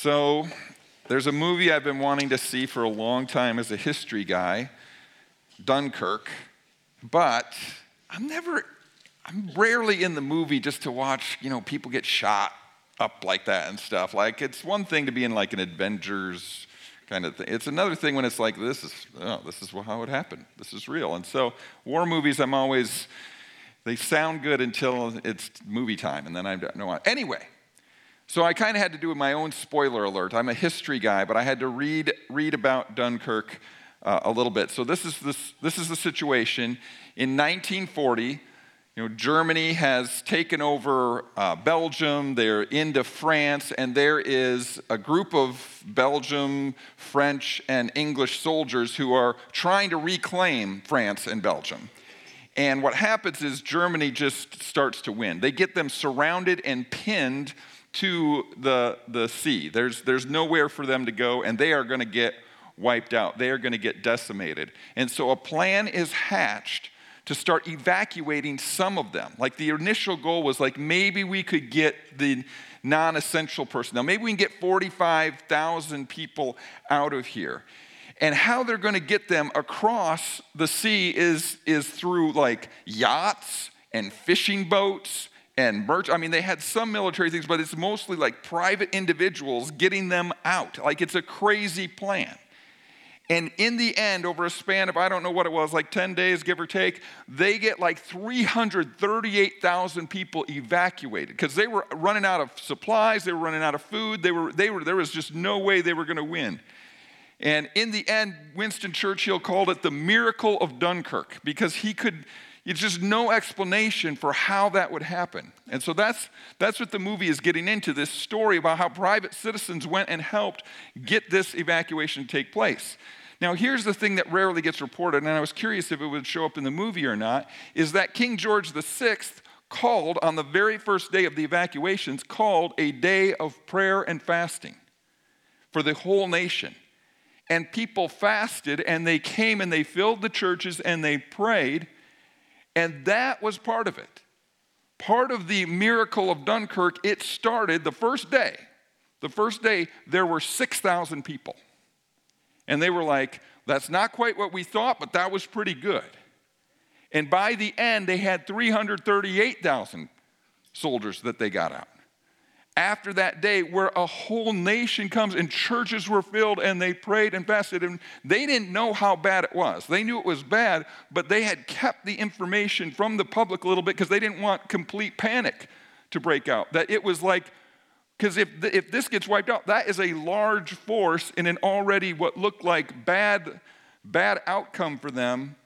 So, there's a movie I've been wanting to see for a long time as a history guy, Dunkirk, but I'm never, I'm rarely in the movie just to watch, you know, people get shot up like that and stuff. Like, it's one thing to be in like an Avengers kind of thing. It's another thing when it's like, this is, oh, this is how it happened. This is real. And so, war movies, I'm always, they sound good until it's movie time, and then I don't know. Anyway, so I kind of had to do my own spoiler alert. I'm a history guy, but I had to read, read about Dunkirk uh, a little bit. So this is, this, this is the situation. In 1940, you know, Germany has taken over uh, Belgium, they're into France, and there is a group of Belgium, French, and English soldiers who are trying to reclaim France and Belgium. And what happens is Germany just starts to win. They get them surrounded and pinned to the, the sea. There's, there's nowhere for them to go, and they are going to get wiped out. They are going to get decimated. And so a plan is hatched to start evacuating some of them. Like the initial goal was like maybe we could get the non essential personnel, maybe we can get 45,000 people out of here. And how they're going to get them across the sea is, is through like yachts and fishing boats and merch. I mean, they had some military things, but it's mostly like private individuals getting them out. Like it's a crazy plan. And in the end, over a span of, I don't know what it was, like 10 days, give or take, they get like 338,000 people evacuated because they were running out of supplies, they were running out of food, they were, they were, there was just no way they were going to win. And in the end, Winston Churchill called it the miracle of Dunkirk because he could it's just no explanation for how that would happen. And so that's, that's what the movie is getting into this story about how private citizens went and helped get this evacuation to take place. Now, here's the thing that rarely gets reported, and I was curious if it would show up in the movie or not, is that King George VI called on the very first day of the evacuations, called a day of prayer and fasting for the whole nation. And people fasted and they came and they filled the churches and they prayed and that was part of it. Part of the miracle of Dunkirk, it started the first day. The first day, there were 6,000 people. And they were like, that's not quite what we thought, but that was pretty good. And by the end, they had 338,000 soldiers that they got out after that day where a whole nation comes and churches were filled and they prayed and fasted and they didn't know how bad it was. They knew it was bad, but they had kept the information from the public a little bit because they didn't want complete panic to break out. That it was like, because if, if this gets wiped out, that is a large force in an already what looked like bad, bad outcome for them.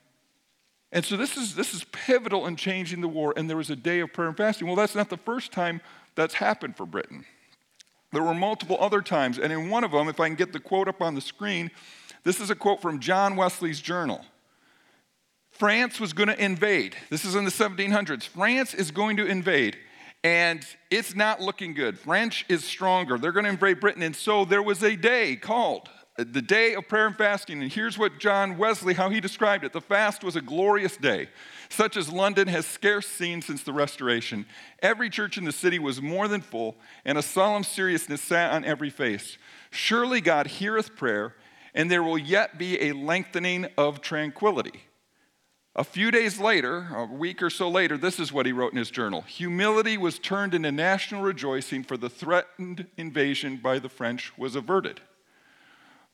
And so this is, this is pivotal in changing the war, and there was a day of prayer and fasting. Well, that's not the first time that's happened for Britain. There were multiple other times, and in one of them, if I can get the quote up on the screen, this is a quote from John Wesley's journal. France was going to invade. This is in the 1700s. France is going to invade, and it's not looking good. French is stronger. They're going to invade Britain. And so there was a day called the day of prayer and fasting. And here's what John Wesley, how he described it. The fast was a glorious day such as London has scarce seen since the Restoration. Every church in the city was more than full, and a solemn seriousness sat on every face. Surely God heareth prayer, and there will yet be a lengthening of tranquility. A few days later, a week or so later, this is what he wrote in his journal Humility was turned into national rejoicing, for the threatened invasion by the French was averted.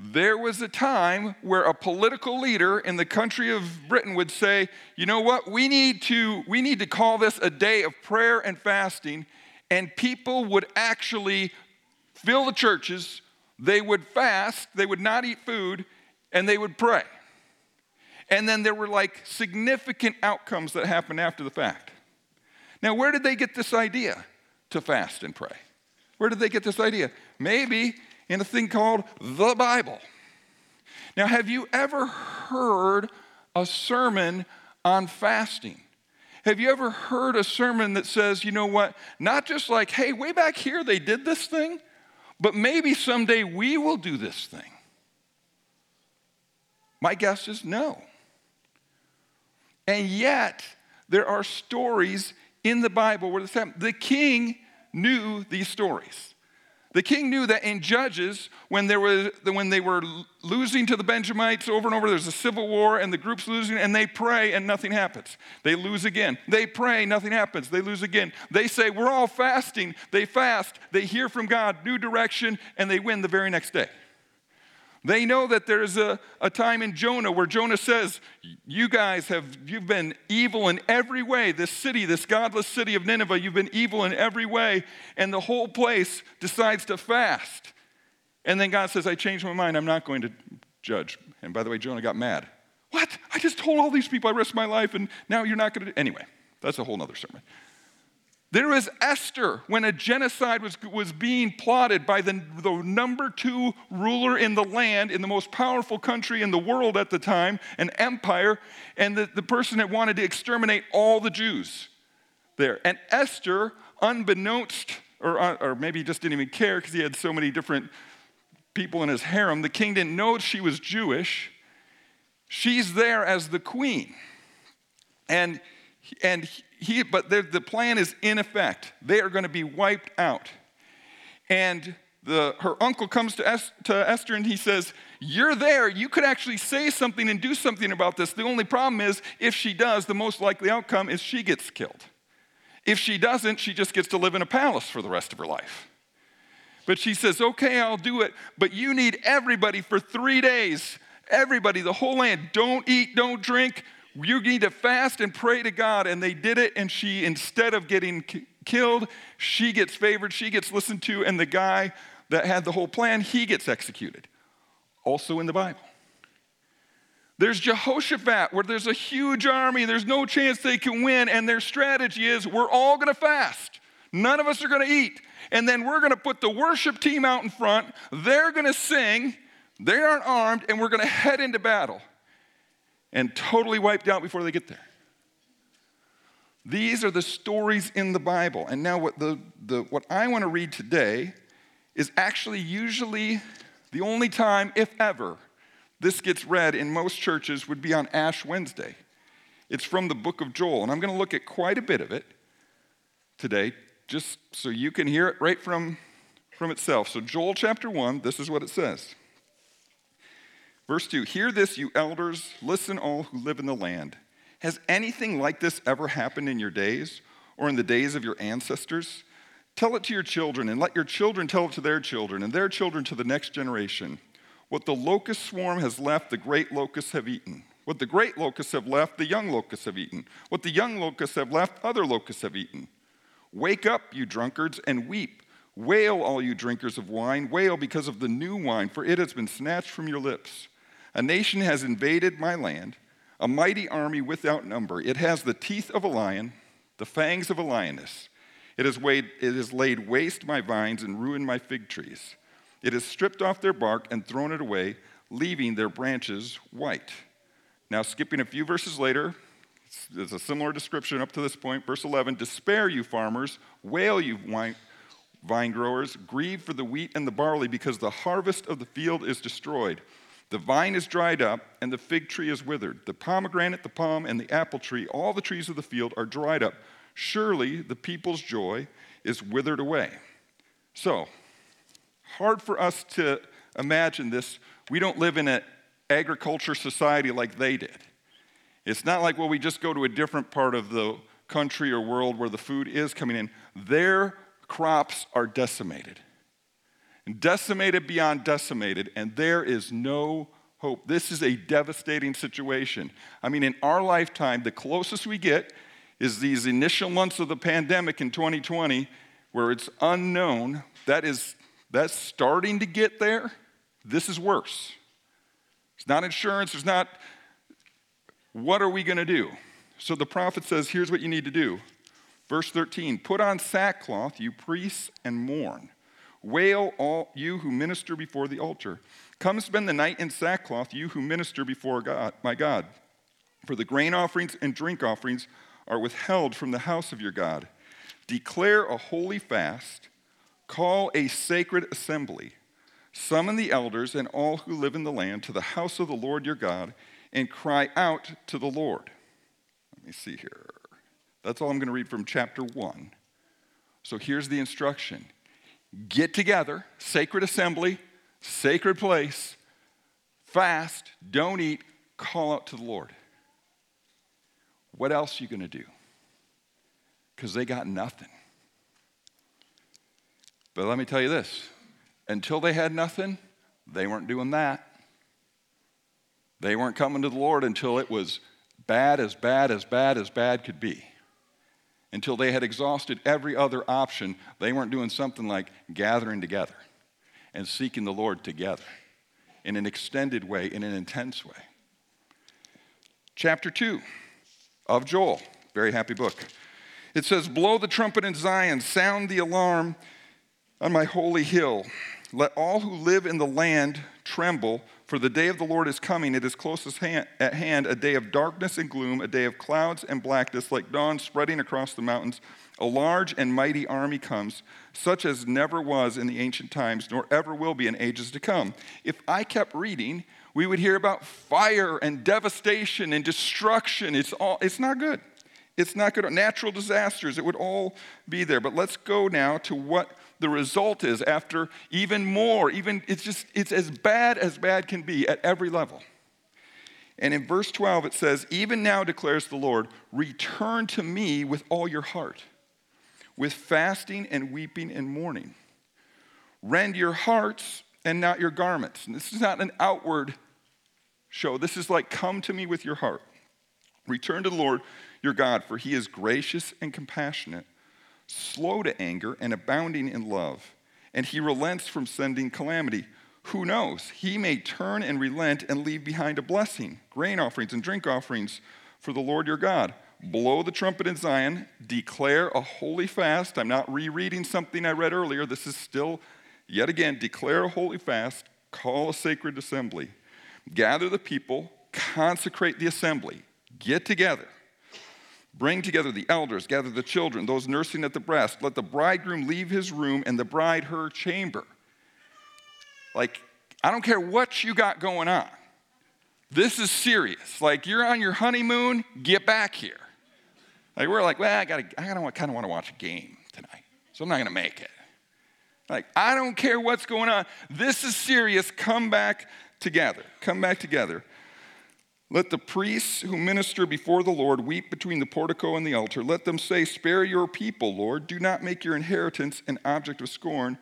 There was a time where a political leader in the country of Britain would say, you know what, we need to, we need to call this a day of prayer and fasting, and people would actually fill the churches, they would fast, they would not eat food, and they would pray. And then there were like significant outcomes that happened after the fact. Now, where did they get this idea to fast and pray? Where did they get this idea? Maybe in a thing called the Bible. Now, have you ever heard a sermon on fasting? Have you ever heard a sermon that says, you know what, not just like, hey, way back here they did this thing, but maybe someday we will do this thing? My guess is no. And yet, there are stories in the Bible where. The king knew these stories. The king knew that in Judges, when, there was, when they were losing to the Benjamites over and over, there's a civil war and the group's losing, and they pray and nothing happens. They lose again. They pray, nothing happens. They lose again. They say, We're all fasting. They fast. They hear from God, new direction, and they win the very next day. They know that there's a, a time in Jonah where Jonah says, You guys have you've been evil in every way. This city, this godless city of Nineveh, you've been evil in every way. And the whole place decides to fast. And then God says, I changed my mind. I'm not going to judge. And by the way, Jonah got mad. What? I just told all these people I risked my life, and now you're not going to. Anyway, that's a whole other sermon. There was Esther when a genocide was, was being plotted by the, the number two ruler in the land, in the most powerful country in the world at the time, an empire, and the, the person that wanted to exterminate all the Jews there. And Esther, unbeknownst, or, uh, or maybe he just didn't even care because he had so many different people in his harem, the king didn't know she was Jewish. She's there as the queen. And, and he, but the plan is in effect. They are going to be wiped out. And the, her uncle comes to, es, to Esther and he says, You're there. You could actually say something and do something about this. The only problem is, if she does, the most likely outcome is she gets killed. If she doesn't, she just gets to live in a palace for the rest of her life. But she says, Okay, I'll do it. But you need everybody for three days. Everybody, the whole land. Don't eat, don't drink you need to fast and pray to God. And they did it, and she, instead of getting k- killed, she gets favored, she gets listened to, and the guy that had the whole plan, he gets executed. Also in the Bible. There's Jehoshaphat, where there's a huge army, there's no chance they can win, and their strategy is we're all gonna fast. None of us are gonna eat. And then we're gonna put the worship team out in front, they're gonna sing, they aren't armed, and we're gonna head into battle and totally wiped out before they get there. These are the stories in the Bible. And now, what, the, the, what I want to read today is actually usually the only time, if ever, this gets read in most churches would be on Ash Wednesday. It's from the book of Joel, and I'm going to look at quite a bit of it today, just so you can hear it right from, from itself. So, Joel chapter 1, this is what it says. Verse 2 Hear this, you elders, listen, all who live in the land. Has anything like this ever happened in your days or in the days of your ancestors? Tell it to your children, and let your children tell it to their children, and their children to the next generation. What the locust swarm has left, the great locusts have eaten. What the great locusts have left, the young locusts have eaten. What the young locusts have left, other locusts have eaten. Wake up, you drunkards, and weep. Wail, all you drinkers of wine. Wail because of the new wine, for it has been snatched from your lips. A nation has invaded my land, a mighty army without number. It has the teeth of a lion, the fangs of a lioness. It has, weighed, it has laid waste my vines and ruined my fig trees. It has stripped off their bark and thrown it away, leaving their branches white. Now, skipping a few verses later, there's a similar description up to this point. Verse 11 Despair, you farmers, wail, you vine growers, grieve for the wheat and the barley, because the harvest of the field is destroyed. The vine is dried up, and the fig tree is withered. The pomegranate, the palm, and the apple tree, all the trees of the field are dried up. Surely the people's joy is withered away. So, hard for us to imagine this. We don't live in an agriculture society like they did. It's not like, well, we just go to a different part of the country or world where the food is coming in. Their crops are decimated decimated beyond decimated, and there is no hope. This is a devastating situation. I mean, in our lifetime, the closest we get is these initial months of the pandemic in 2020 where it's unknown. That is that's starting to get there. This is worse. It's not insurance, it's not what are we going to do? So the prophet says, here's what you need to do. Verse 13, put on sackcloth, you priests, and mourn. Wail, all you who minister before the altar. Come spend the night in sackcloth, you who minister before God, my God. For the grain offerings and drink offerings are withheld from the house of your God. Declare a holy fast, call a sacred assembly. Summon the elders and all who live in the land to the house of the Lord your God, and cry out to the Lord. Let me see here. That's all I'm going to read from chapter 1. So here's the instruction get together, sacred assembly, sacred place, fast, don't eat, call out to the Lord. What else are you going to do? Because they got nothing. But let me tell you this until they had nothing, they weren't doing that. They weren't coming to the Lord until it was bad, as bad, as bad as bad could be. Until they had exhausted every other option, they weren't doing something like gathering together and seeking the Lord together in an extended way, in an intense way. Chapter 2 of Joel, very happy book. It says, Blow the trumpet in Zion, sound the alarm on my holy hill. Let all who live in the land tremble, for the day of the Lord is coming. It is closest at hand, a day of darkness and gloom, a day of clouds and blackness, like dawn spreading across the mountains. A large and mighty army comes, such as never was in the ancient times, nor ever will be in ages to come. If I kept reading, we would hear about fire and devastation and destruction. It's, all, it's not good. It's not good. Natural disasters, it would all be there. But let's go now to what the result is after even more, even it's just, it's as bad as bad can be at every level. And in verse 12, it says, Even now declares the Lord, return to me with all your heart, with fasting and weeping and mourning. Rend your hearts and not your garments. And this is not an outward show. This is like, come to me with your heart. Return to the Lord your God, for he is gracious and compassionate slow to anger, and abounding in love. And he relents from sending calamity. Who knows? He may turn and relent and leave behind a blessing, grain offerings and drink offerings for the Lord your God. Blow the trumpet in Zion, declare a holy fast. I'm not rereading something I read earlier. This is still, yet again, declare a holy fast, call a sacred assembly. Gather the people, consecrate the assembly, get together Bring together the elders, gather the children, those nursing at the breast. Let the bridegroom leave his room and the bride her chamber. Like, I don't care what you got going on. This is serious. Like, you're on your honeymoon, get back here. Like, we're like, well, I, gotta, I gotta, kind of want to watch a game tonight, so I'm not going to make it. Like, I don't care what's going on. This is serious. Come back together. Come back together. Let the priests who minister before the Lord weep between the portico and the altar. Let them say, Spare your people, Lord. Do not make your inheritance an object of scorn,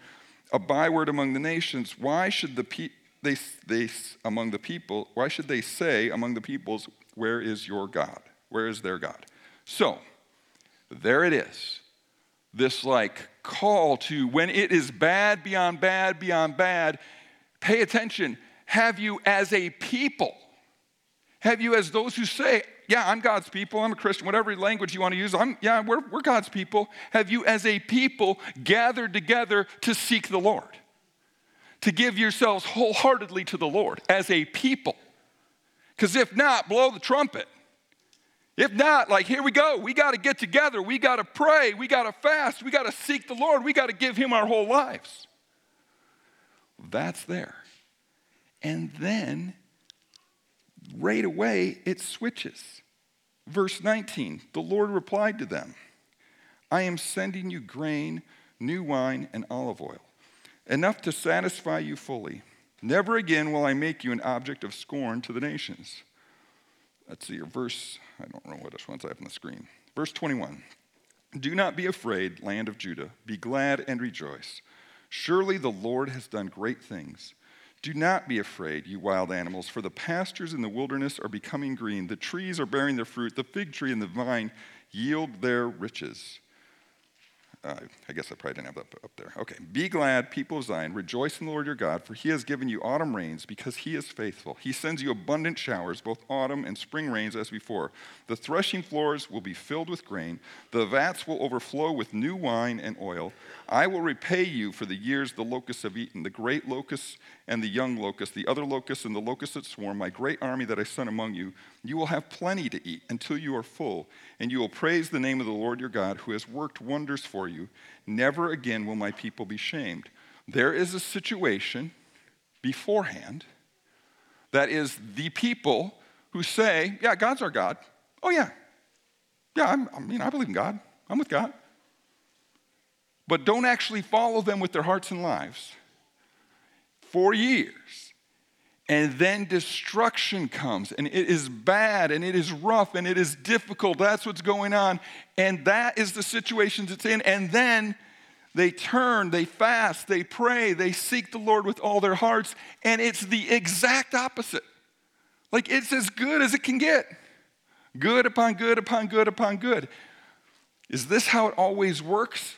a byword among the nations. Why should the pe- they, they among the people, why should they say among the peoples, Where is your God? Where is their God? So, there it is. This like call to when it is bad beyond bad beyond bad, pay attention. Have you as a people have you as those who say, yeah, I'm God's people, I'm a Christian, whatever language you want to use, I'm, yeah, we're, we're God's people. Have you as a people gathered together to seek the Lord? To give yourselves wholeheartedly to the Lord as a people? Because if not, blow the trumpet. If not, like, here we go. We got to get together. We got to pray. We got to fast. We got to seek the Lord. We got to give Him our whole lives. That's there. And then right away it switches. Verse 19 The Lord replied to them, I am sending you grain, new wine, and olive oil, enough to satisfy you fully. Never again will I make you an object of scorn to the nations. Let's see your verse. I don't know what else one's I have on the screen. Verse 21. Do not be afraid, land of Judah. Be glad and rejoice. Surely the Lord has done great things. Do not be afraid, you wild animals, for the pastures in the wilderness are becoming green. The trees are bearing their fruit. The fig tree and the vine yield their riches. Uh, I guess I probably didn't have that up there. Okay. Be glad, people of Zion. Rejoice in the Lord your God, for he has given you autumn rains because he is faithful. He sends you abundant showers, both autumn and spring rains as before. The threshing floors will be filled with grain, the vats will overflow with new wine and oil. I will repay you for the years the locusts have eaten, the great locusts and the young locusts, the other locusts and the locusts that swarm, my great army that I sent among you. You will have plenty to eat until you are full, and you will praise the name of the Lord your God, who has worked wonders for you. Never again will my people be shamed. There is a situation beforehand that is the people who say, Yeah, God's our God. Oh, yeah. Yeah, I'm, I mean, I believe in God. I'm with God. but don't actually follow them with their hearts and lives for years. And then destruction comes, and it is bad, and it is rough, and it is difficult. That's what's going on. And that is the situation it's in. And then they turn, they fast, they pray, they seek the Lord with all their hearts, and it's the exact opposite. Like it's as good as it can get good upon good upon good upon good. Is this how it always works?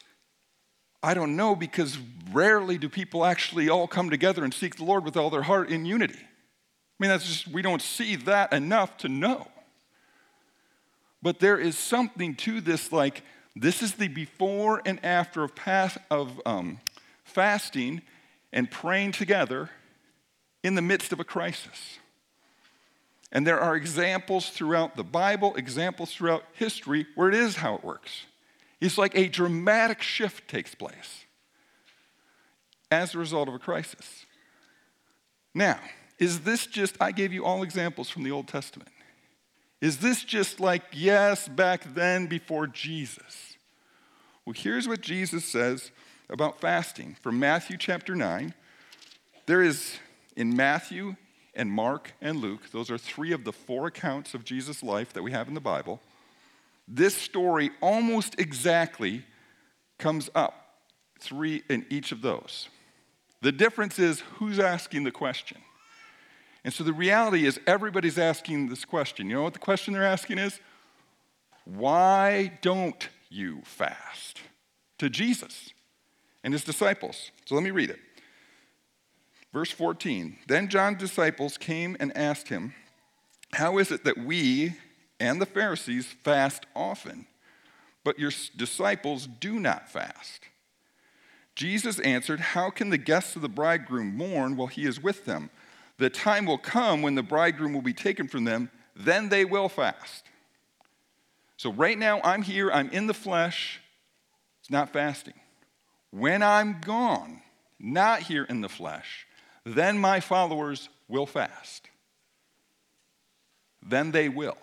I don't know because rarely do people actually all come together and seek the Lord with all their heart in unity. I mean, that's just, we don't see that enough to know. But there is something to this, like, this is the before and after of, past, of um, fasting and praying together in the midst of a crisis. And there are examples throughout the Bible, examples throughout history where it is how it works. It's like a dramatic shift takes place as a result of a crisis. Now, is this just, I gave you all examples from the Old Testament. Is this just like, yes, back then before Jesus? Well, here's what Jesus says about fasting from Matthew chapter 9. There is in Matthew and Mark and Luke, those are three of the four accounts of Jesus' life that we have in the Bible. This story almost exactly comes up, three in each of those. The difference is who's asking the question. And so the reality is everybody's asking this question. You know what the question they're asking is? Why don't you fast? To Jesus and his disciples. So let me read it. Verse 14 Then John's disciples came and asked him, How is it that we and the Pharisees fast often, but your disciples do not fast. Jesus answered, How can the guests of the bridegroom mourn while he is with them? The time will come when the bridegroom will be taken from them, then they will fast. So, right now, I'm here, I'm in the flesh, it's not fasting. When I'm gone, not here in the flesh, then my followers will fast. Then they will.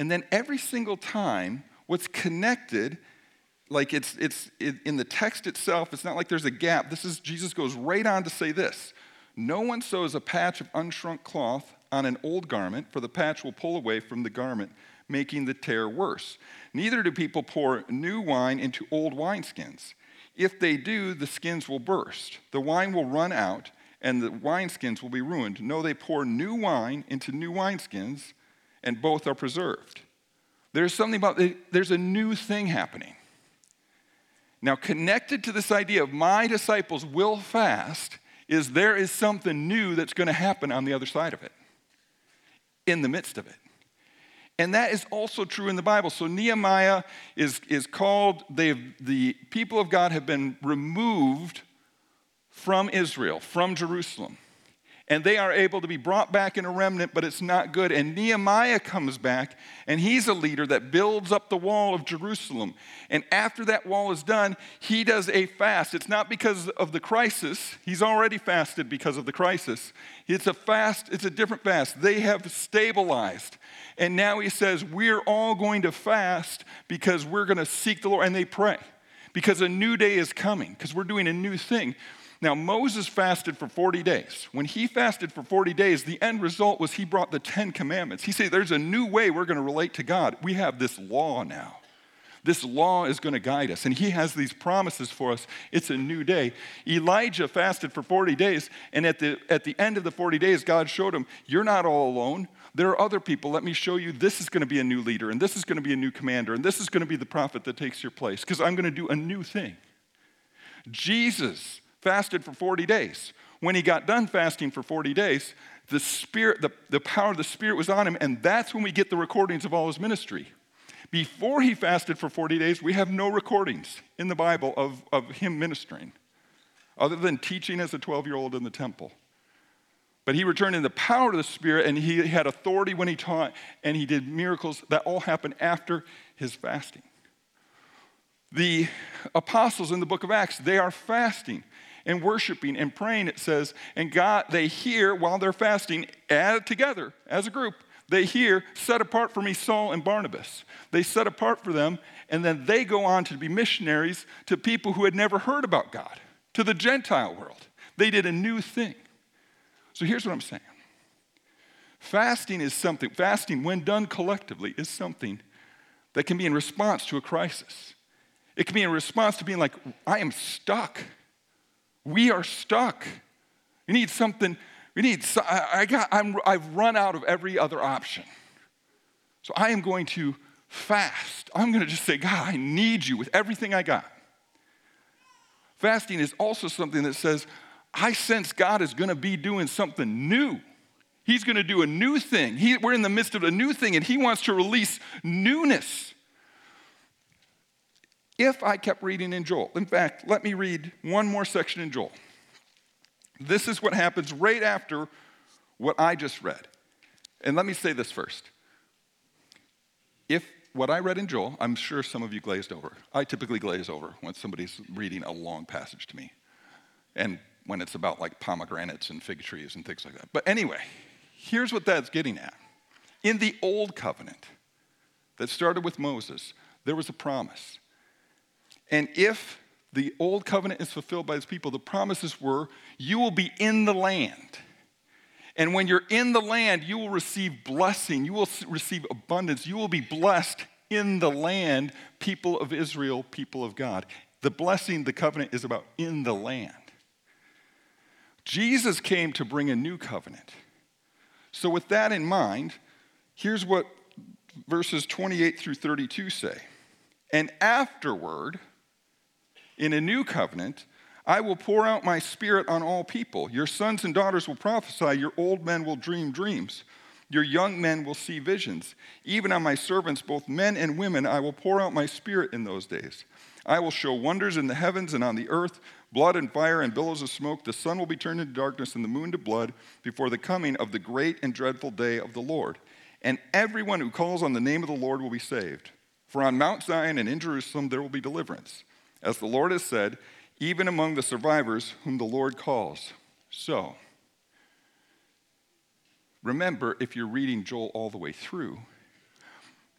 And then every single time, what's connected, like it's, it's in the text itself, it's not like there's a gap. This is, Jesus goes right on to say this No one sews a patch of unshrunk cloth on an old garment, for the patch will pull away from the garment, making the tear worse. Neither do people pour new wine into old wineskins. If they do, the skins will burst, the wine will run out, and the wineskins will be ruined. No, they pour new wine into new wineskins and both are preserved. There's something about there's a new thing happening. Now, connected to this idea of my disciples will fast is there is something new that's going to happen on the other side of it, in the midst of it. And that is also true in the Bible. So Nehemiah is, is called, the people of God have been removed from Israel, from Jerusalem and they are able to be brought back in a remnant, but it's not good. And Nehemiah comes back, and he's a leader that builds up the wall of Jerusalem. And after that wall is done, he does a fast. It's not because of the crisis, he's already fasted because of the crisis. It's a fast, it's a different fast. They have stabilized. And now he says, We're all going to fast because we're going to seek the Lord. And they pray because a new day is coming, because we're doing a new thing. Now, Moses fasted for 40 days. When he fasted for 40 days, the end result was he brought the Ten Commandments. He said, There's a new way we're going to relate to God. We have this law now. This law is going to guide us, and he has these promises for us. It's a new day. Elijah fasted for 40 days, and at the, at the end of the 40 days, God showed him, You're not all alone. There are other people. Let me show you this is going to be a new leader, and this is going to be a new commander, and this is going to be the prophet that takes your place, because I'm going to do a new thing. Jesus fasted for 40 days. When he got done fasting for 40 days, the spirit, the, the power of the Spirit was on him, and that's when we get the recordings of all his ministry. Before he fasted for 40 days, we have no recordings in the Bible of, of him ministering, other than teaching as a 12 year old in the temple. But he returned in the power of the Spirit, and he had authority when he taught, and he did miracles. That all happened after his fasting. The apostles in the book of Acts, they are fasting and worshiping and praying, it says, and God, they hear while they're fasting together as a group, They hear, set apart for me Saul and Barnabas. They set apart for them, and then they go on to be missionaries to people who had never heard about God, to the Gentile world. They did a new thing. So here's what I'm saying fasting is something, fasting, when done collectively, is something that can be in response to a crisis. It can be in response to being like, I am stuck. We are stuck. We need something, we need, I got, I'm, I've run out of every other option. So I am going to fast. I'm going to just say, God, I need you with everything I got. Fasting is also something that says, I sense God is going to be doing something new. He's going to do a new thing. He, we're in the midst of a new thing, and He wants to release newness. If I kept reading in Joel, in fact, let me read one more section in Joel. This is what happens right after what I just read. And let me say this first. If what I read in Joel, I'm sure some of you glazed over. I typically glaze over when somebody's reading a long passage to me. And when it's about like pomegranates and fig trees and things like that. But anyway, here's what that's getting at. In the old covenant that started with Moses, there was a promise. And if the old covenant is fulfilled by his people, the promises were you will be in the land. And when you're in the land, you will receive blessing, you will receive abundance, you will be blessed in the land, people of Israel, people of God. The blessing, the covenant is about in the land. Jesus came to bring a new covenant. So, with that in mind, here's what verses 28 through 32 say. And afterward, in a new covenant, I will pour out my spirit on all people. Your sons and daughters will prophesy, your old men will dream dreams, your young men will see visions. Even on my servants, both men and women, I will pour out my spirit in those days. I will show wonders in the heavens and on the earth blood and fire and billows of smoke. The sun will be turned into darkness and the moon to blood before the coming of the great and dreadful day of the Lord. And everyone who calls on the name of the Lord will be saved. For on Mount Zion and in Jerusalem there will be deliverance as the Lord has said, even among the survivors whom the Lord calls. So, remember if you're reading Joel all the way through,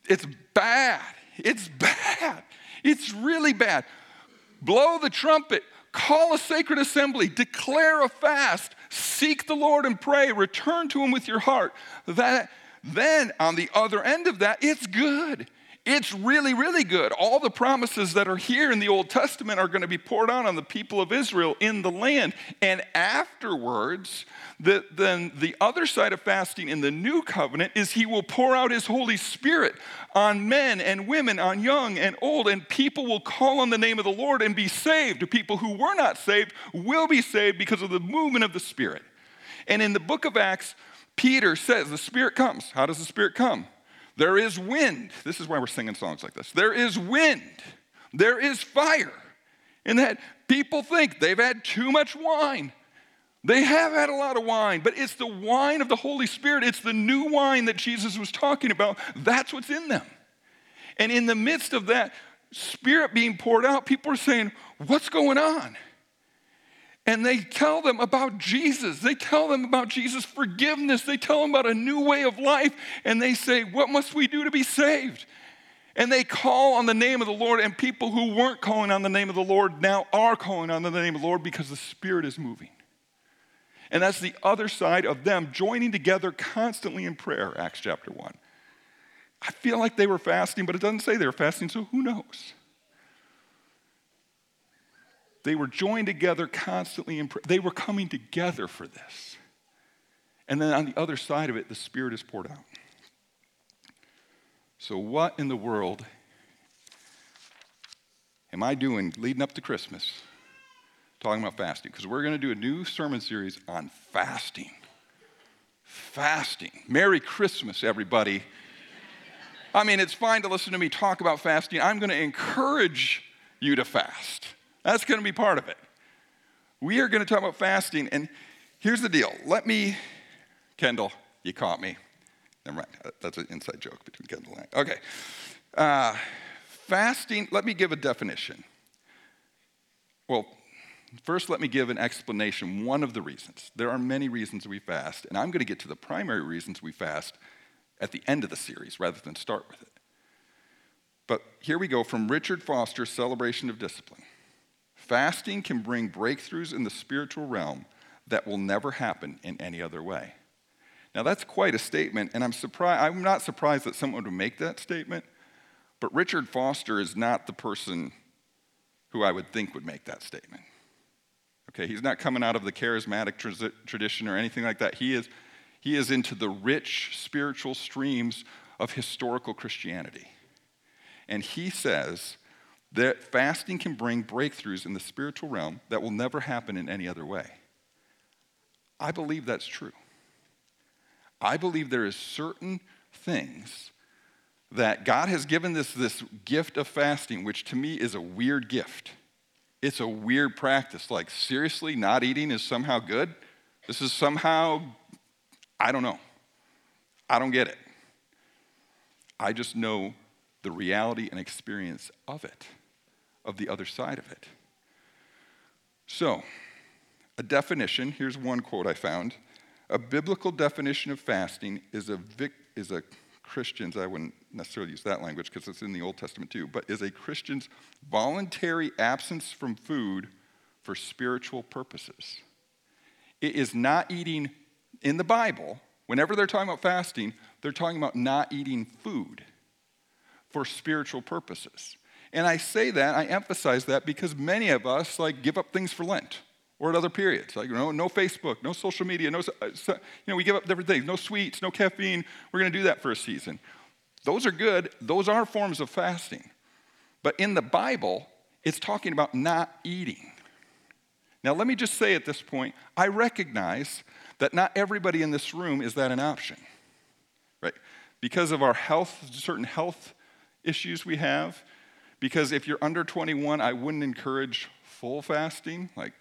it's bad. It's bad. It's really bad. Blow the trumpet, call a sacred assembly, declare a fast, seek the Lord and pray, return to him with your heart. That then on the other end of that, it's good. It's really, really good. All the promises that are here in the Old Testament are going to be poured out on the people of Israel in the land. And afterwards, the, then the other side of fasting in the new covenant is he will pour out his Holy Spirit on men and women, on young and old, and people will call on the name of the Lord and be saved. People who were not saved will be saved because of the movement of the Spirit. And in the book of Acts, Peter says, The Spirit comes. How does the Spirit come? There is wind. This is why we're singing songs like this. There is wind. There is fire. And that people think they've had too much wine. They have had a lot of wine, but it's the wine of the Holy Spirit. It's the new wine that Jesus was talking about. That's what's in them. And in the midst of that spirit being poured out, people are saying, What's going on? And they tell them about Jesus. They tell them about Jesus' forgiveness. They tell them about a new way of life. And they say, What must we do to be saved? And they call on the name of the Lord, and people who weren't calling on the name of the Lord now are calling on the name of the Lord because the Spirit is moving. And that's the other side of them joining together constantly in prayer, Acts chapter 1. I feel like they were fasting, but it doesn't say they were fasting, so who knows? They were joined together constantly in prayer. They were coming together for this. And then on the other side of it, the Spirit is poured out. So, what in the world am I doing leading up to Christmas talking about fasting? Because we're going to do a new sermon series on fasting. Fasting. Merry Christmas, everybody. I mean, it's fine to listen to me talk about fasting. I'm going to encourage you to fast. That's going to be part of it. We are going to talk about fasting, and here's the deal. Let me, Kendall, you caught me. Never mind. Uh, that's an inside joke between Kendall and I. Okay. Uh, fasting, let me give a definition. Well, first, let me give an explanation, one of the reasons. There are many reasons we fast, and I'm going to get to the primary reasons we fast at the end of the series rather than start with it. But here we go from Richard Foster's Celebration of Discipline. Fasting can bring breakthroughs in the spiritual realm that will never happen in any other way. Now, that's quite a statement, and I'm, surprised, I'm not surprised that someone would make that statement, but Richard Foster is not the person who I would think would make that statement. Okay, he's not coming out of the charismatic tra- tradition or anything like that. He is, he is into the rich spiritual streams of historical Christianity. And he says that fasting can bring breakthroughs in the spiritual realm that will never happen in any other way. I believe that's true. I believe there is certain things that God has given this, this gift of fasting, which to me is a weird gift. It's a weird practice. Like, seriously, not eating is somehow good? This is somehow, I don't know. I don't get it. I just know the reality and experience of it, of the other side of it. So, a definition here's one quote I found. A biblical definition of fasting is a, vic, is a Christian's, I wouldn't necessarily use that language because it's in the Old Testament too, but is a Christian's voluntary absence from food for spiritual purposes. It is not eating in the Bible, whenever they're talking about fasting, they're talking about not eating food for spiritual purposes. And I say that, I emphasize that because many of us like give up things for Lent or at other periods. Like, you know, no Facebook, no social media, no, uh, you know, we give up different things, no sweets, no caffeine. We're going to do that for a season. Those are good, those are forms of fasting. But in the Bible, it's talking about not eating. Now, let me just say at this point, I recognize that not everybody in this room is that an option, right? Because of our health, certain health issues we have, because if you're under 21, I wouldn't encourage full fasting, like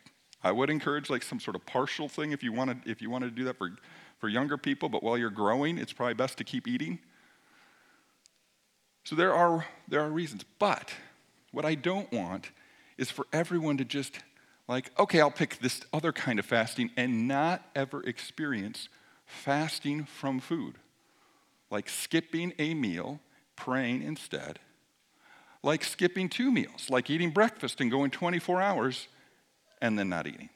I would encourage like some sort of partial thing if you wanted, if you wanted to do that for, for younger people, but while you're growing, it's probably best to keep eating. So there are, there are reasons. But what I don't want is for everyone to just like, okay, I'll pick this other kind of fasting and not ever experience fasting from food. Like skipping a meal, praying instead. Like skipping two meals, like eating breakfast and going 24 hours and then not eating,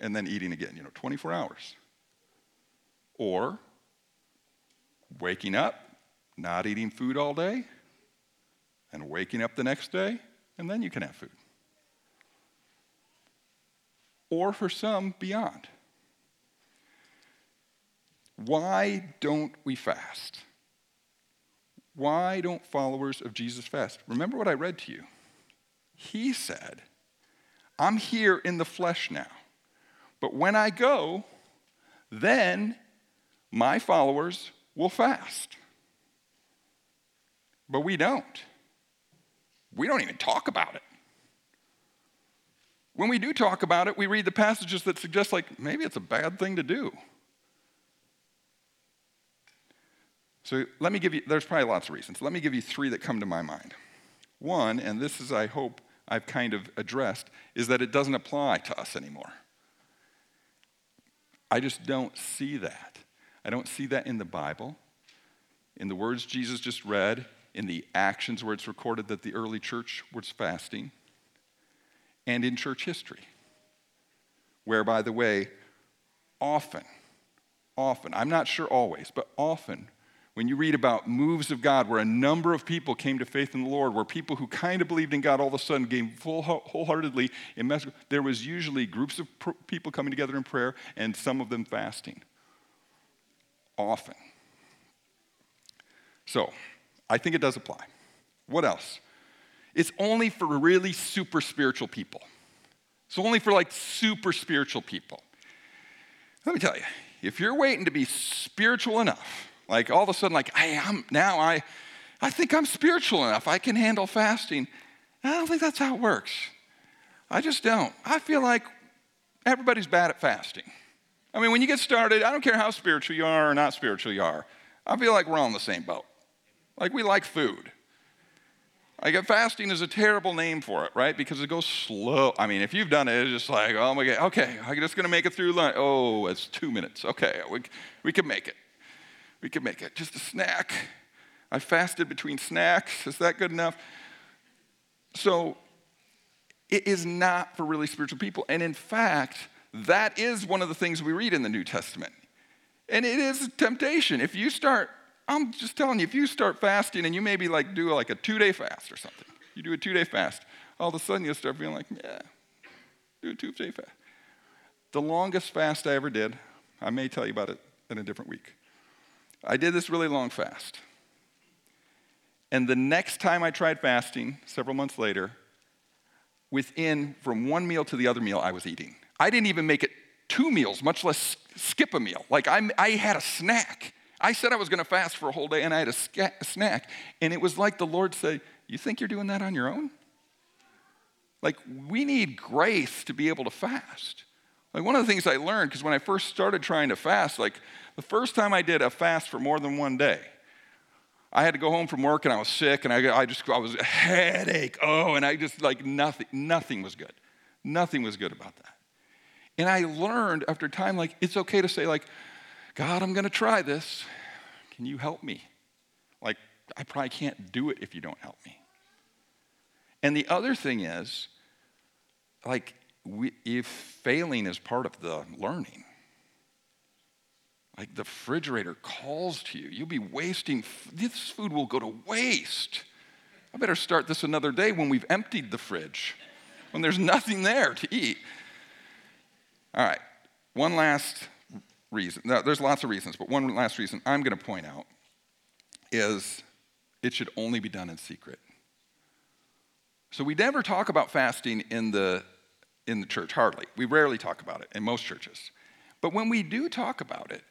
and then eating again, you know, 24 hours. Or waking up, not eating food all day, and waking up the next day, and then you can have food. Or for some, beyond. Why don't we fast? Why don't followers of Jesus fast? Remember what I read to you. He said, I'm here in the flesh now. But when I go, then my followers will fast. But we don't. We don't even talk about it. When we do talk about it, we read the passages that suggest, like, maybe it's a bad thing to do. So let me give you, there's probably lots of reasons. Let me give you three that come to my mind. One, and this is, I hope, I've kind of addressed is that it doesn't apply to us anymore. I just don't see that. I don't see that in the Bible, in the words Jesus just read, in the actions where it's recorded that the early church was fasting, and in church history, where, by the way, often, often, I'm not sure always, but often, when you read about moves of God where a number of people came to faith in the Lord, where people who kind of believed in God all of a sudden came full wholeheartedly in mess, there was usually groups of people coming together in prayer and some of them fasting. Often. So, I think it does apply. What else? It's only for really super spiritual people. It's only for like super spiritual people. Let me tell you, if you're waiting to be spiritual enough, like all of a sudden, like, I am now I I think I'm spiritual enough. I can handle fasting. I don't think that's how it works. I just don't. I feel like everybody's bad at fasting. I mean, when you get started, I don't care how spiritual you are or not spiritual you are. I feel like we're all the same boat. Like we like food. Like fasting is a terrible name for it, right? Because it goes slow. I mean, if you've done it, it's just like, oh my God, okay, I'm just gonna make it through lunch. Oh, it's two minutes. Okay, we, we can make it. We could make it just a snack. I fasted between snacks. Is that good enough? So it is not for really spiritual people. And in fact, that is one of the things we read in the New Testament. And it is a temptation. If you start, I'm just telling you, if you start fasting and you maybe like do like a two day fast or something, you do a two day fast, all of a sudden you'll start feeling like, yeah, do a two day fast. The longest fast I ever did, I may tell you about it in a different week. I did this really long fast. And the next time I tried fasting, several months later, within from one meal to the other meal, I was eating. I didn't even make it two meals, much less skip a meal. Like i I had a snack. I said I was going to fast for a whole day, and I had a, sca- a snack. And it was like the Lord said, You think you're doing that on your own? Like, we need grace to be able to fast. Like, one of the things I learned, because when I first started trying to fast, like, the first time I did a fast for more than one day, I had to go home from work and I was sick and I, I just, I was headache. Oh, and I just like nothing, nothing was good. Nothing was good about that. And I learned after time, like, it's okay to say, like, God, I'm going to try this. Can you help me? Like, I probably can't do it if you don't help me. And the other thing is, like, we, if failing is part of the learning, like the refrigerator calls to you, you'll be wasting, this food will go to waste. I better start this another day when we've emptied the fridge, when there's nothing there to eat. All right, one last reason. Now, there's lots of reasons, but one last reason I'm going to point out is it should only be done in secret. So we never talk about fasting in the in the church hardly. We rarely talk about it in most churches. But when we do talk about it,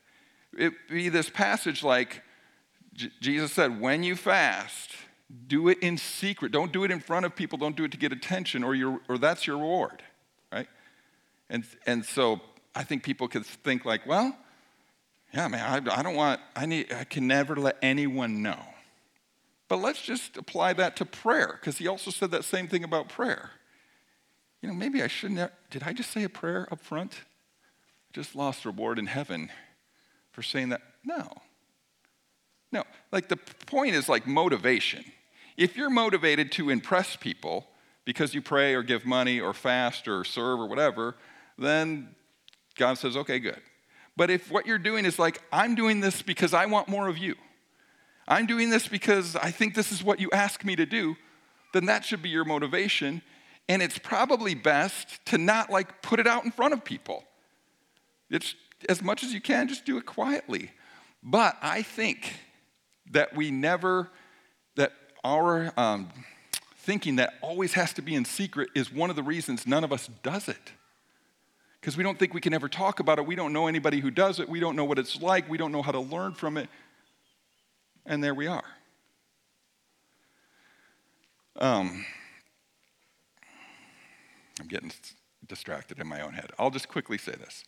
it be this passage like J- Jesus said, when you fast, do it in secret. Don't do it in front of people. Don't do it to get attention, or, your, or that's your reward, right? And, and so I think people could think like, well, yeah, man, I, I don't want, I, need, I can never let anyone know. But let's just apply that to prayer, because he also said that same thing about prayer. You know, maybe I shouldn't have, did I just say a prayer up front? Just lost reward in heaven for saying that. No. No, like the point is like motivation. If you're motivated to impress people because you pray or give money or fast or serve or whatever, then God says, okay, good. But if what you're doing is like, I'm doing this because I want more of you, I'm doing this because I think this is what you ask me to do, then that should be your motivation. And it's probably best to not like put it out in front of people. It's as much as you can, just do it quietly. But I think that we never, that our um, thinking that always has to be in secret is one of the reasons none of us does it. Because we don't think we can ever talk about it. We don't know anybody who does it. We don't know what it's like. We don't know how to learn from it. And there we are. Um, I'm getting distracted in my own head. I'll just quickly say this.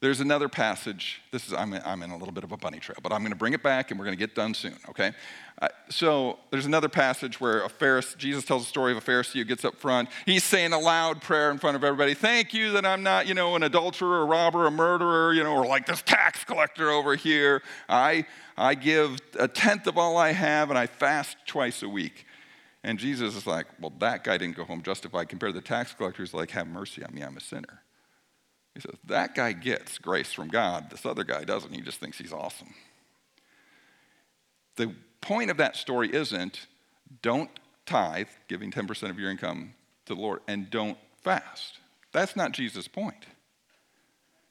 There's another passage. This is, I'm, I'm in a little bit of a bunny trail, but I'm going to bring it back and we're going to get done soon, okay? Uh, so there's another passage where a Pharisee, Jesus tells a story of a Pharisee who gets up front. He's saying a loud prayer in front of everybody. Thank you that I'm not, you know, an adulterer, a robber, a murderer, you know, or like this tax collector over here. I, I give a tenth of all I have and I fast twice a week. And Jesus is like, well, that guy didn't go home justified. Compared to the tax collector, he's like, have mercy on me, I'm a sinner. He says, that guy gets grace from God. This other guy doesn't. He just thinks he's awesome. The point of that story isn't don't tithe, giving 10% of your income to the Lord, and don't fast. That's not Jesus' point.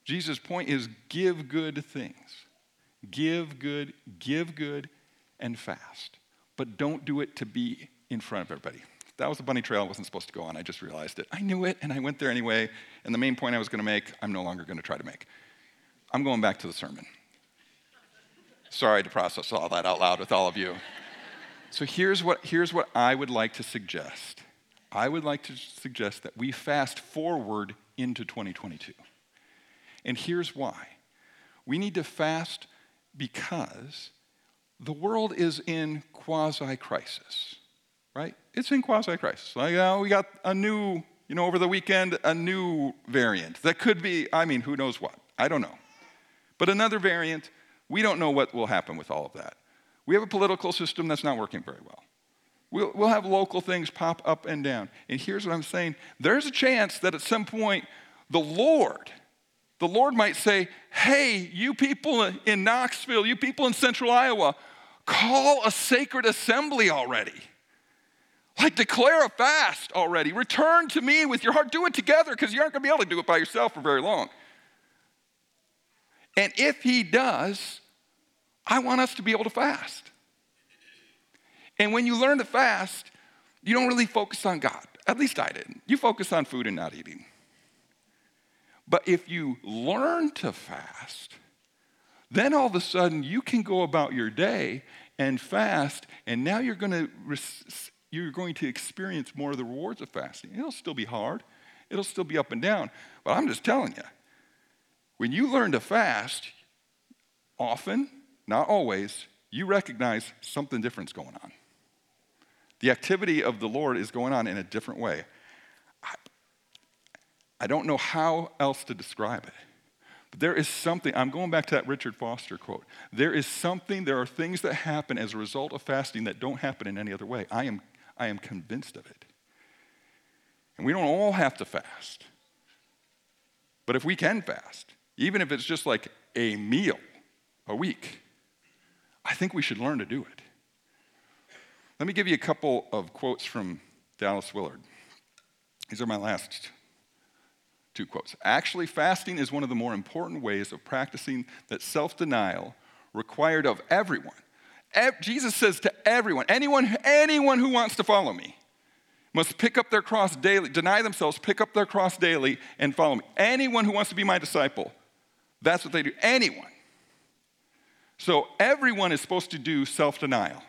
Jesus' point is give good things. Give good, give good, and fast. But don't do it to be in front of everybody. That was a bunny trail I wasn't supposed to go on. I just realized it. I knew it, and I went there anyway. And the main point I was going to make, I'm no longer going to try to make. I'm going back to the sermon. Sorry to process all that out loud with all of you. So here's what, here's what I would like to suggest. I would like to suggest that we fast forward into 2022. And here's why. We need to fast because the world is in quasi crisis right? It's in quasi crisis. Like, uh, we got a new, you know, over the weekend, a new variant that could be, I mean, who knows what? I don't know. But another variant We don't know what will happen with all of that. We have a political system that's not working very well. We'll, we'll have local things pop up and down. And here's what I'm saying there's a chance that at some point, the Lord, the Lord might say, Hey, you people in Knoxville, you people in central Iowa, call a sacred assembly already. Like, declare a fast already. Return to me with your heart. Do it together because you aren't going to be able to do it by yourself for very long. And if he does, I want us to be able to fast. And when you learn to fast, you don't really focus on God. At least I didn't. You focus on food and not eating. But if you learn to fast, then all of a sudden you can go about your day and fast, and now you're going to you're going to experience more of the rewards of fasting. It'll still be hard, it'll still be up and down. But I'm just telling you, when you learn to fast, often, not always, you recognize something different's going on. The activity of the Lord is going on in a different way. I, don't know how else to describe it. But there is something, I'm going back to that Richard Foster quote. There is something, there are things that happen as a result of fasting that don't happen in any other way. I am I am convinced of it. And we don't all have to fast. But if we can fast, even if it's just like a meal a week, I think we should learn to do it. Let me give you a couple of quotes from Dallas Willard. These are my last two quotes. Actually, fasting is one of the more important ways of practicing that self denial required of everyone Jesus says to everyone, anyone, anyone who wants to follow me must pick up their cross daily, deny themselves, pick up their cross daily, and follow me. Anyone who wants to be my disciple, that's what they do. Anyone. So everyone is supposed to do self denial.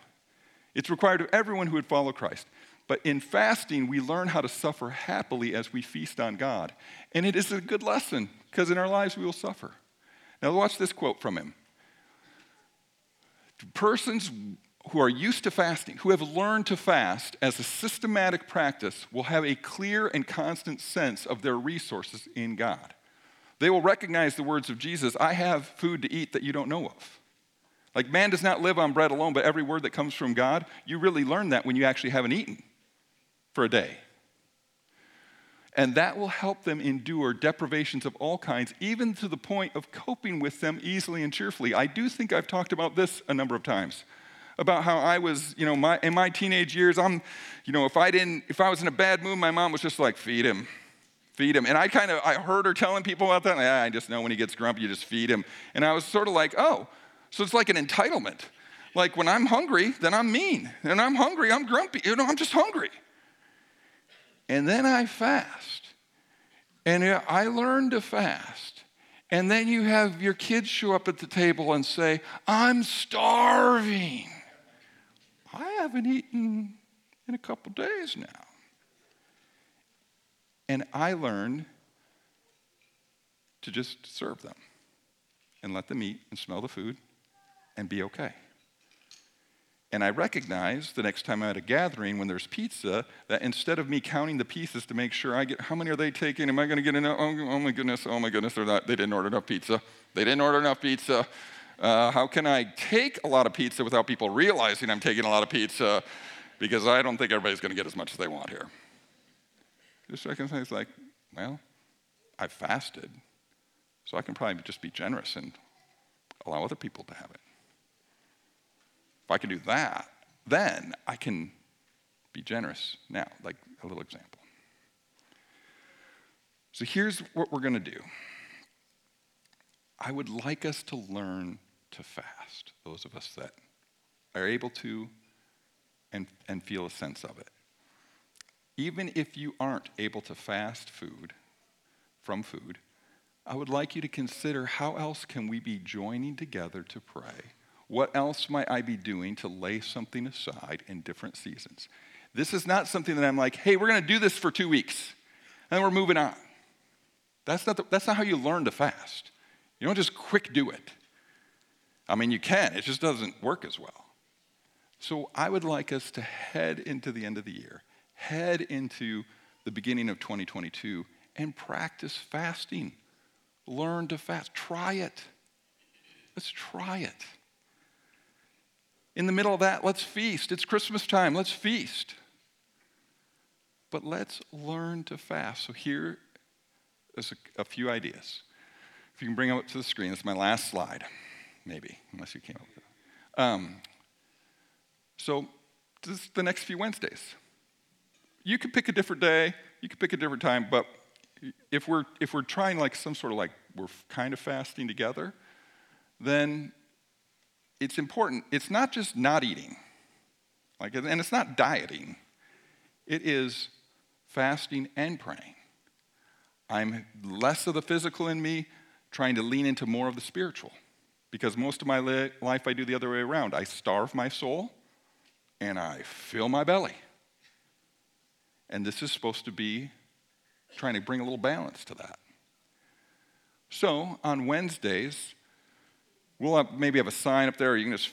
It's required of everyone who would follow Christ. But in fasting, we learn how to suffer happily as we feast on God. And it is a good lesson because in our lives we will suffer. Now, watch this quote from him persons who are used to fasting, who have learned to fast as a systematic practice, will have a clear and constant sense of their resources in God. They will recognize the words of Jesus I have food to eat that you don't know of. Like, man does not live on bread alone, but every word that comes from God, you really learn that when you actually haven't eaten for a day. And that will help them endure deprivations of all kinds, even to the point of coping with them easily and cheerfully. I do think I've talked about this a number of times about how I was, you know, my, in my teenage years, I'm, you know, if I didn't, if I was in a bad mood, my mom was just like, feed him, feed him. And I kind of, I heard her telling people about that. And I, I just know when he gets grumpy, you just feed him. And I was sort of like, oh, so it's like an entitlement. Like when I'm hungry, then I'm mean. And I'm hungry, I'm grumpy. You know, I'm just hungry and then I fast. And I learned to fast. And then you have your kids show up at the table and say, I'm starving. I haven't eaten in a couple days now. And I learned to just serve them and let them eat and smell the food and be okay. And I recognize the next time I'm at a gathering when there's pizza that instead of me counting the pieces to make sure I get, how many are they taking? Am I going to get enough? Oh, oh, my goodness, oh my goodness, they're not, they didn't order enough pizza. They didn't order enough pizza. Uh, how can I take a lot of pizza without people realizing I'm taking a lot of pizza? Because I don't think everybody's going to get as much as they want here. Thing is like, well, I've fasted, so I can probably just be generous and allow other people to have it. If I can do that, then I can be generous now, like a little example. So here's what we're going to do I would like us to learn to fast, those of us that are able to and, and feel a sense of it. Even if you aren't able to fast food from food, I would like you to consider how else can we be joining together to pray what else might I be doing to lay something aside in different seasons? This is not something that I'm like, hey, we're going to do this for two weeks, and we're moving on. That's not, the, that's not how you learn to fast. You don't just quick do it. I mean, you can, it just doesn't work as well. So I would like us to head into the end of the year, head into the beginning of 2022, and practice fasting. Learn to fast. Try it. Let's try it. In the middle of that, let's feast. It's Christmas time. Let's feast. But let's learn to fast. So here is a, a few ideas. If you can bring them up to the screen, that's my last slide, maybe, unless you came up with it. Um, so, this the next few Wednesdays. You could pick a different day, you could pick a different time, but if we're if we're trying like some sort of like we're kind of fasting together, then it's important. It's not just not eating, like, and it's not dieting. It is fasting and praying. I'm less of the physical in me, trying to lean into more of the spiritual. Because most of my life I do the other way around. I starve my soul and I fill my belly. And this is supposed to be trying to bring a little balance to that. So on Wednesdays, we'll have, maybe have a sign up there, you can just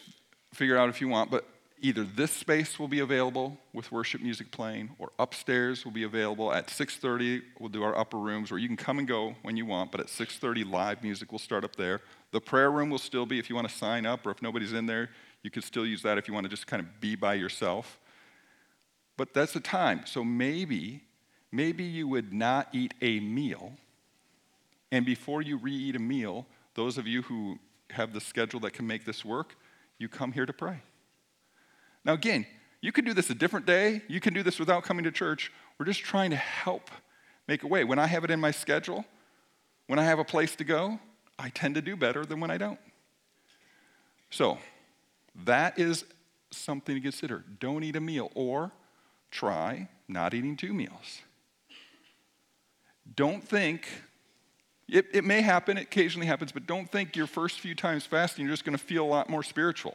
figure out if you want, but either this space will be available with worship music playing or upstairs will be available at 6.30 we'll do our upper rooms where you can come and go when you want but at 6.30 live music will start up there. The prayer room will still be if you want to sign up or if nobody's in there you can still use that if you want to just kind of be by yourself. But that's the time so maybe maybe you would not eat a meal and before you re-eat a meal those of you who have the schedule that can make this work you come here to pray now, again, you can do this a different day. You can do this without coming to church. We're just trying to help make a way. When I have it in my schedule, when I have a place to go, I tend to do better than when I don't. So, that is something to consider. Don't eat a meal, or try not eating two meals. Don't think, it, it may happen, it occasionally happens, but don't think your first few times fasting you're just going to feel a lot more spiritual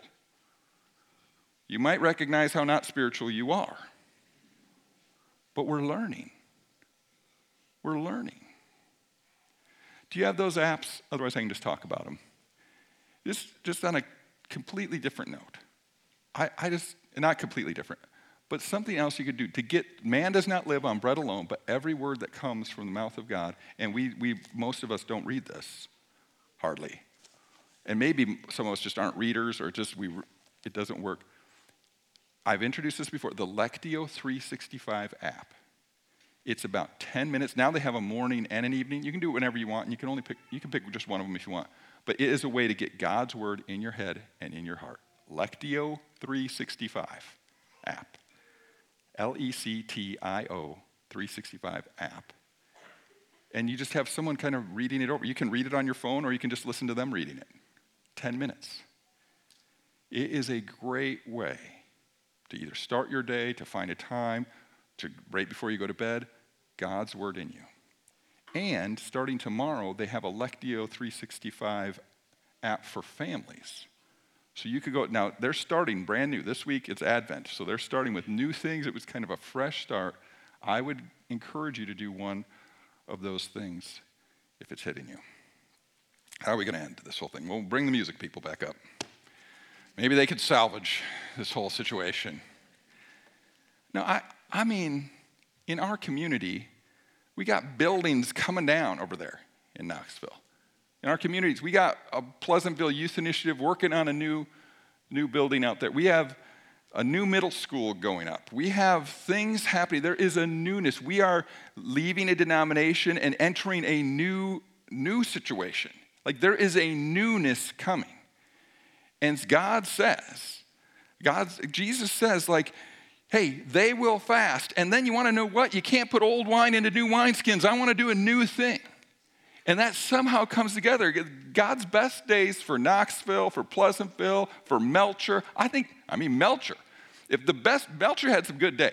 you might recognize how not spiritual you are. But we're learning. We're learning. Do you have those apps? Otherwise, I can just talk about them. Just, just on a completely different note. I, I just, not completely different, but something else you could do to get, man does not live on bread alone, but every word that comes from the mouth of God. And we, we most of us don't read this, hardly. And maybe some of us just aren't readers or just we, it doesn't work. I've introduced this before the Lectio 365 app. It's about 10 minutes. Now they have a morning and an evening. You can do it whenever you want, and you can only pick, you can pick just one of them if you want. But it is a way to get God's word in your head and in your heart. Lectio 365 app. L E C T I O 365 app. And you just have someone kind of reading it over. You can read it on your phone or you can just listen to them reading it. 10 minutes. It is a great way to either start your day, to find a time, to right before you go to bed, God's word in you. And starting tomorrow, they have a Lectio 365 app for families. So you could go, now they're starting brand new. This week it's Advent, so they're starting with new things. It was kind of a fresh start. I would encourage you to do one of those things if it's hitting you. How are we going to end this whole thing? We'll bring the music people back up. Maybe they could salvage this whole situation. No, I, I mean, in our community, we got buildings coming down over there in Knoxville. In our communities, we got a Pleasantville Youth Initiative working on a new, new building out there. We have a new middle school going up. We have things happening. There is a newness. We are leaving a denomination and entering a new, new situation. Like there is a newness coming. And God says, God, Jesus says, like, hey, they will fast. And then you want to know what? You can't put old wine into new wineskins. I want to do a new thing. And that somehow comes together. God's best days for Knoxville, for Pleasantville, for Melcher. I think, I mean, Melcher. If the best, Melcher had some good days.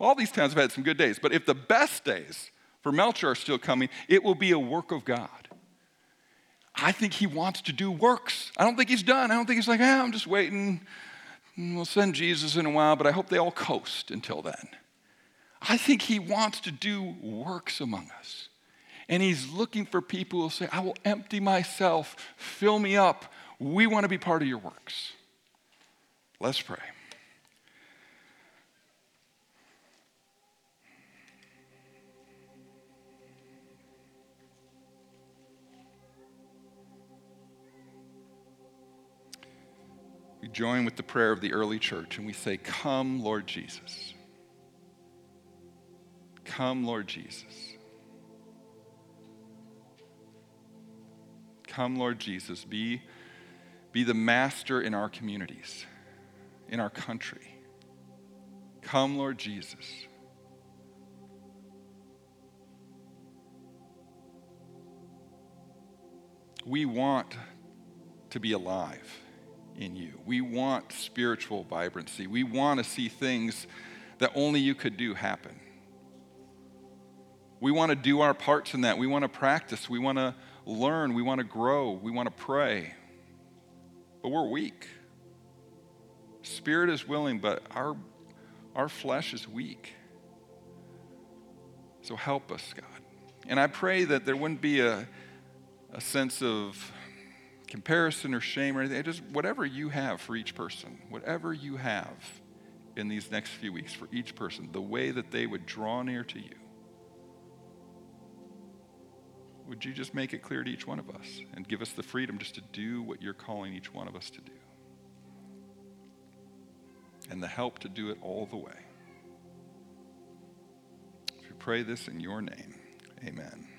All these towns have had some good days. But if the best days for Melcher are still coming, it will be a work of God. I think he wants to do works. I don't think he's done. I don't think he's like, ah, I'm just waiting. We'll send Jesus in a while, but I hope they all coast until then. I think he wants to do works among us. And he's looking for people who will say, I will empty myself, fill me up. We want to be part of your works. Let's pray. we join with the prayer of the early church and we say, Come, Lord Jesus. Come, Lord Jesus. Come, Lord Jesus. Be, be the master in our communities, in our country. Come, Lord Jesus. We want to be alive in you. We want spiritual vibrancy. We want to see things that only you could do happen. We want to do our parts in that. We want to practice. We want to learn. We want to grow. We want to pray. But we're weak. Spirit is willing, but our, our flesh is weak. So help us, God. And I pray that there wouldn't be a, a sense of comparison or shame or anything. Just whatever you have for each person, whatever you have in these next few weeks for each person, the way that they would draw near to you. Would you just make it clear to each one of us and give us the freedom just to do what you're calling each one of us to do? And the help to do it all the way. If you pray this in your name. Amen.